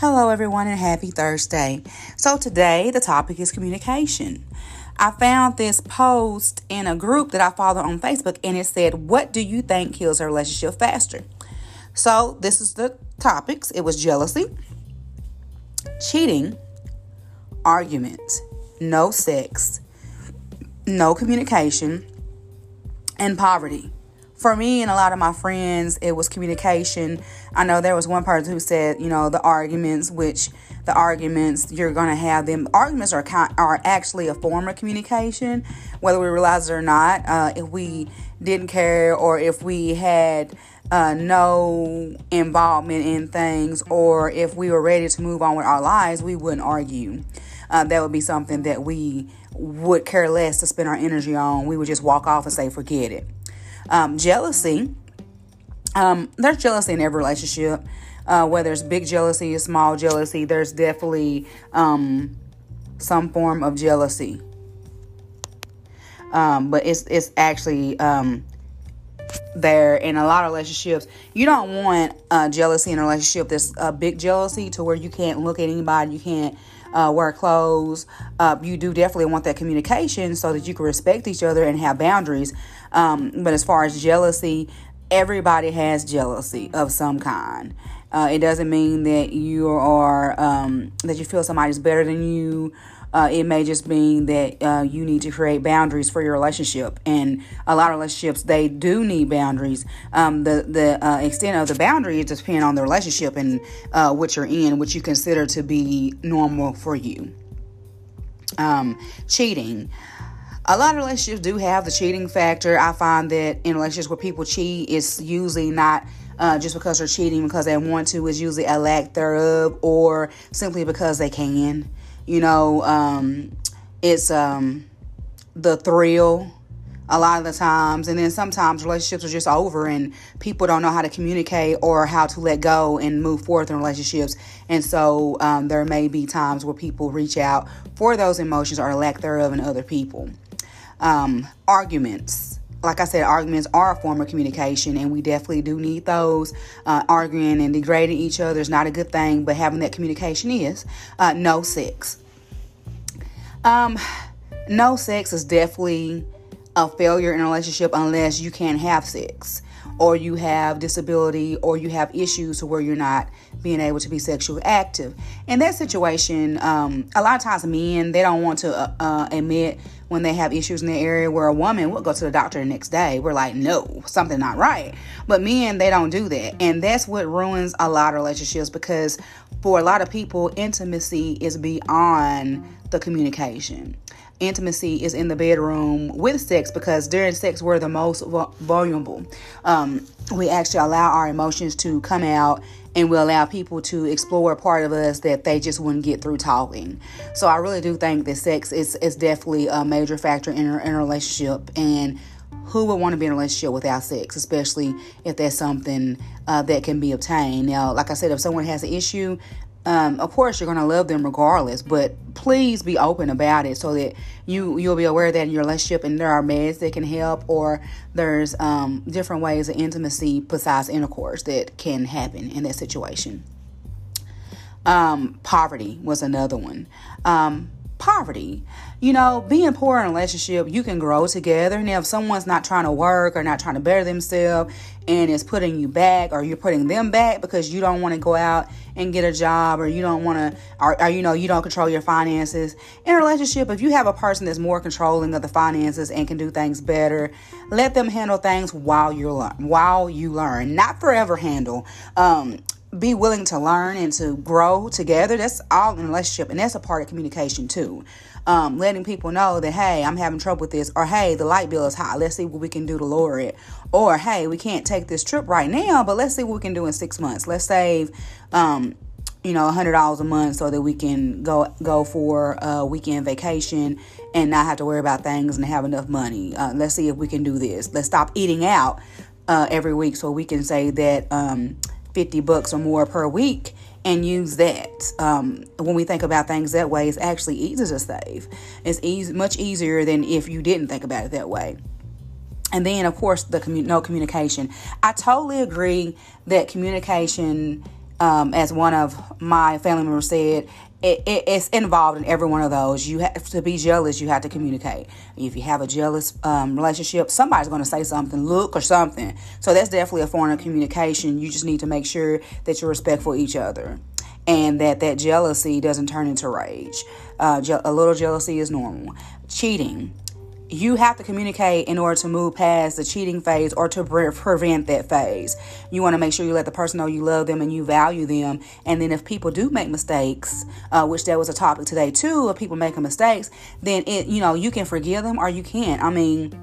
Hello, everyone, and happy Thursday. So, today the topic is communication. I found this post in a group that I follow on Facebook, and it said, What do you think kills a relationship faster? So, this is the topics it was jealousy, cheating, arguments, no sex, no communication, and poverty for me and a lot of my friends, it was communication. I know there was one person who said, you know, the arguments, which the arguments you're going to have them. Arguments are are actually a form of communication, whether we realize it or not. Uh, if we didn't care or if we had uh, no involvement in things, or if we were ready to move on with our lives, we wouldn't argue. Uh, that would be something that we would care less to spend our energy on. We would just walk off and say, forget it. Um, jealousy, um, there's jealousy in every relationship. Uh, whether it's big jealousy or small jealousy, there's definitely um, some form of jealousy. Um, but it's it's actually um, there in a lot of relationships. You don't want uh, jealousy in a relationship that's a big jealousy to where you can't look at anybody, you can't uh, wear clothes. Uh, you do definitely want that communication so that you can respect each other and have boundaries. Um, but as far as jealousy, everybody has jealousy of some kind. Uh, it doesn't mean that you are um, that you feel somebody's better than you uh, it may just mean that uh, you need to create boundaries for your relationship, and a lot of relationships they do need boundaries. Um, the the uh, extent of the boundary is depending on the relationship and uh, what you're in, what you consider to be normal for you. Um, cheating. A lot of relationships do have the cheating factor. I find that in relationships where people cheat, it's usually not uh, just because they're cheating because they want to. It's usually a lack thereof, or simply because they can. You know, um, it's um, the thrill a lot of the times. And then sometimes relationships are just over and people don't know how to communicate or how to let go and move forward in relationships. And so um, there may be times where people reach out for those emotions or lack thereof in other people. Um, arguments. Like I said, arguments are a form of communication, and we definitely do need those. Uh, arguing and degrading each other is not a good thing, but having that communication is. Uh, no sex. Um, no sex is definitely a failure in a relationship unless you can't have sex or you have disability or you have issues to where you're not being able to be sexually active. In that situation, um, a lot of times men they don't want to uh, uh, admit when they have issues in the area where a woman will go to the doctor the next day. We're like, no, something not right. But men they don't do that, and that's what ruins a lot of relationships because for a lot of people, intimacy is beyond the communication intimacy is in the bedroom with sex because during sex we're the most vulnerable. Um, we actually allow our emotions to come out and we allow people to explore a part of us that they just wouldn't get through talking. So I really do think that sex is, is definitely a major factor in a, in relationship and who would want to be in a relationship without sex, especially if that's something uh, that can be obtained. Now, like I said, if someone has an issue, um, of course you're going to love them regardless but please be open about it so that you you'll be aware that in your relationship and there are meds that can help or there's um, different ways of intimacy besides intercourse that can happen in that situation. Um, poverty was another one. Um, poverty. You know, being poor in a relationship, you can grow together. Now, if someone's not trying to work or not trying to better themselves and is putting you back or you're putting them back because you don't want to go out and get a job or you don't want to, or, or, you know, you don't control your finances. In a relationship, if you have a person that's more controlling of the finances and can do things better, let them handle things while you learn, while you learn, not forever handle. Um, be willing to learn and to grow together. That's all in relationship, and that's a part of communication too. Um, letting people know that hey, I'm having trouble with this, or hey, the light bill is high. Let's see what we can do to lower it. Or hey, we can't take this trip right now, but let's see what we can do in six months. Let's save, um, you know, a hundred dollars a month so that we can go go for a weekend vacation and not have to worry about things and have enough money. Uh, let's see if we can do this. Let's stop eating out uh, every week so we can say that. Um, 50 bucks or more per week and use that. Um, when we think about things that way, it's actually easy to save. It's easy, much easier than if you didn't think about it that way. And then, of course, the no communication. I totally agree that communication um, as one of my family members said, it, it, it's involved in every one of those. You have to be jealous. You have to communicate. If you have a jealous um, relationship, somebody's going to say something, look or something. So that's definitely a form of communication. You just need to make sure that you're respectful each other, and that that jealousy doesn't turn into rage. Uh, je- a little jealousy is normal. Cheating you have to communicate in order to move past the cheating phase or to pre- prevent that phase. You want to make sure you let the person know you love them and you value them. And then if people do make mistakes, uh, which that was a topic today too, of people making mistakes, then it you know you can forgive them or you can't. I mean,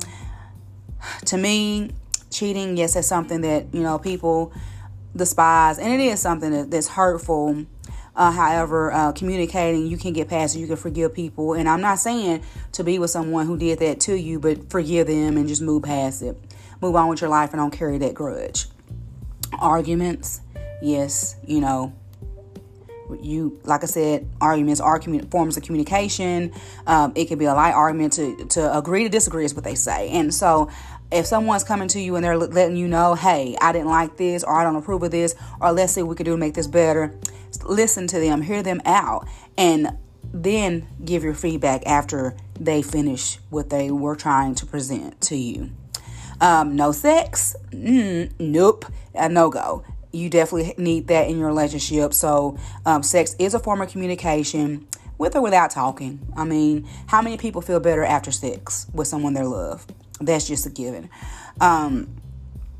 to me, cheating, yes, that's something that you know people despise, and it is something that, that's hurtful uh, however, uh, communicating, you can get past it. You can forgive people. And I'm not saying to be with someone who did that to you, but forgive them and just move past it. Move on with your life and don't carry that grudge. Arguments, yes, you know, you like I said, arguments are commun- forms of communication. Um, it can be a light argument to to agree to disagree is what they say, and so if someone's coming to you and they're letting you know, hey, I didn't like this or I don't approve of this, or let's see what we could do to make this better, listen to them, hear them out, and then give your feedback after they finish what they were trying to present to you. Um, no sex? Mm, nope, a no go. You definitely need that in your relationship. So, um, sex is a form of communication with or without talking. I mean, how many people feel better after sex with someone they love? That's just a given. Um,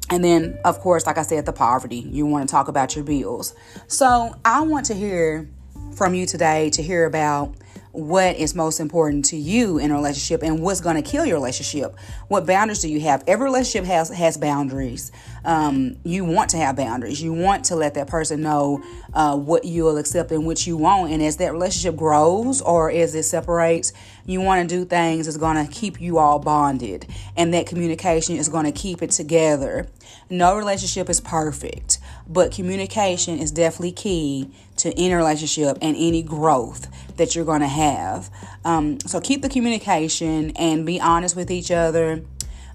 and then, of course, like I said, the poverty. You want to talk about your bills. So I want to hear from you today to hear about what is most important to you in a relationship and what's going to kill your relationship. What boundaries do you have? Every relationship has has boundaries. Um, you want to have boundaries. You want to let that person know uh, what you'll accept and what you won't. And as that relationship grows or as it separates, you want to do things that's going to keep you all bonded, and that communication is going to keep it together. No relationship is perfect, but communication is definitely key to any relationship and any growth that you're going to have. Um, so keep the communication and be honest with each other.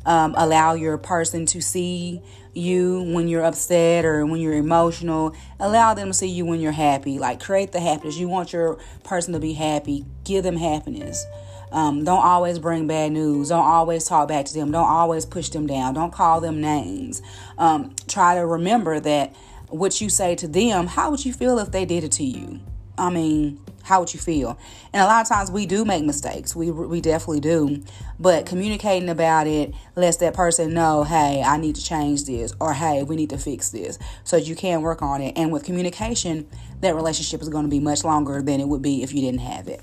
Um, allow your person to see you when you're upset or when you're emotional. Allow them to see you when you're happy. Like create the happiness. You want your person to be happy. Give them happiness. Um, don't always bring bad news. Don't always talk back to them. Don't always push them down. Don't call them names. Um, try to remember that what you say to them, how would you feel if they did it to you? I mean, how would you feel? And a lot of times we do make mistakes. We we definitely do. But communicating about it lets that person know, hey, I need to change this, or hey, we need to fix this, so you can work on it. And with communication, that relationship is going to be much longer than it would be if you didn't have it.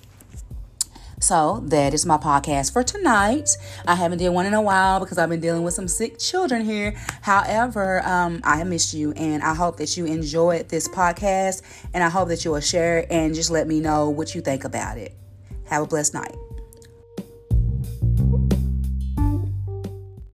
So that is my podcast for tonight. I haven't did one in a while because I've been dealing with some sick children here. However, um, I miss you and I hope that you enjoyed this podcast and I hope that you will share it and just let me know what you think about it. Have a blessed night.